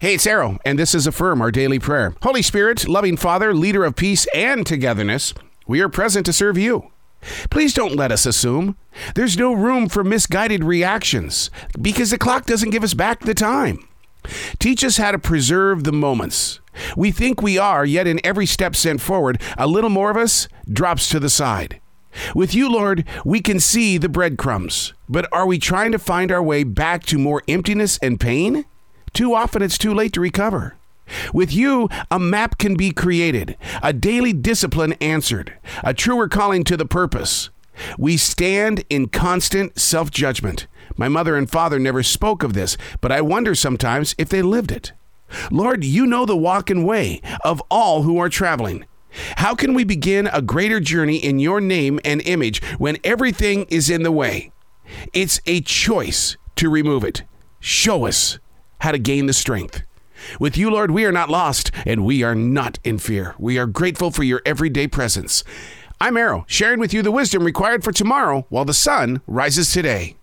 Hey, it's Arroe, and this is Affirm, our daily prayer. Holy Spirit, loving Father, leader of peace and togetherness, we are present to serve you. Please don't let us assume. There's no room for misguided reactions because the clock doesn't give us back the time. Teach us how to preserve the moments. We think we are, yet in every step sent forward, a little more of us drops to the side. With you, Lord, we can see the breadcrumbs, but are we trying to find our way back to more emptiness and pain? Too often it's too late to recover. With you, a map can be created, a daily discipline answered, a truer calling to the purpose. We stand in constant self judgment. My mother and father never spoke of this, but I wonder sometimes if they lived it. Lord, you know the walk and way of all who are traveling. How can we begin a greater journey in your name and image when everything is in the way? It's a choice to remove it. Show us how to gain the strength. With you, Lord, we are not lost and we are not in fear. We are grateful for your everyday presence. I'm Arroe, sharing with you the wisdom required for tomorrow while the sun rises today.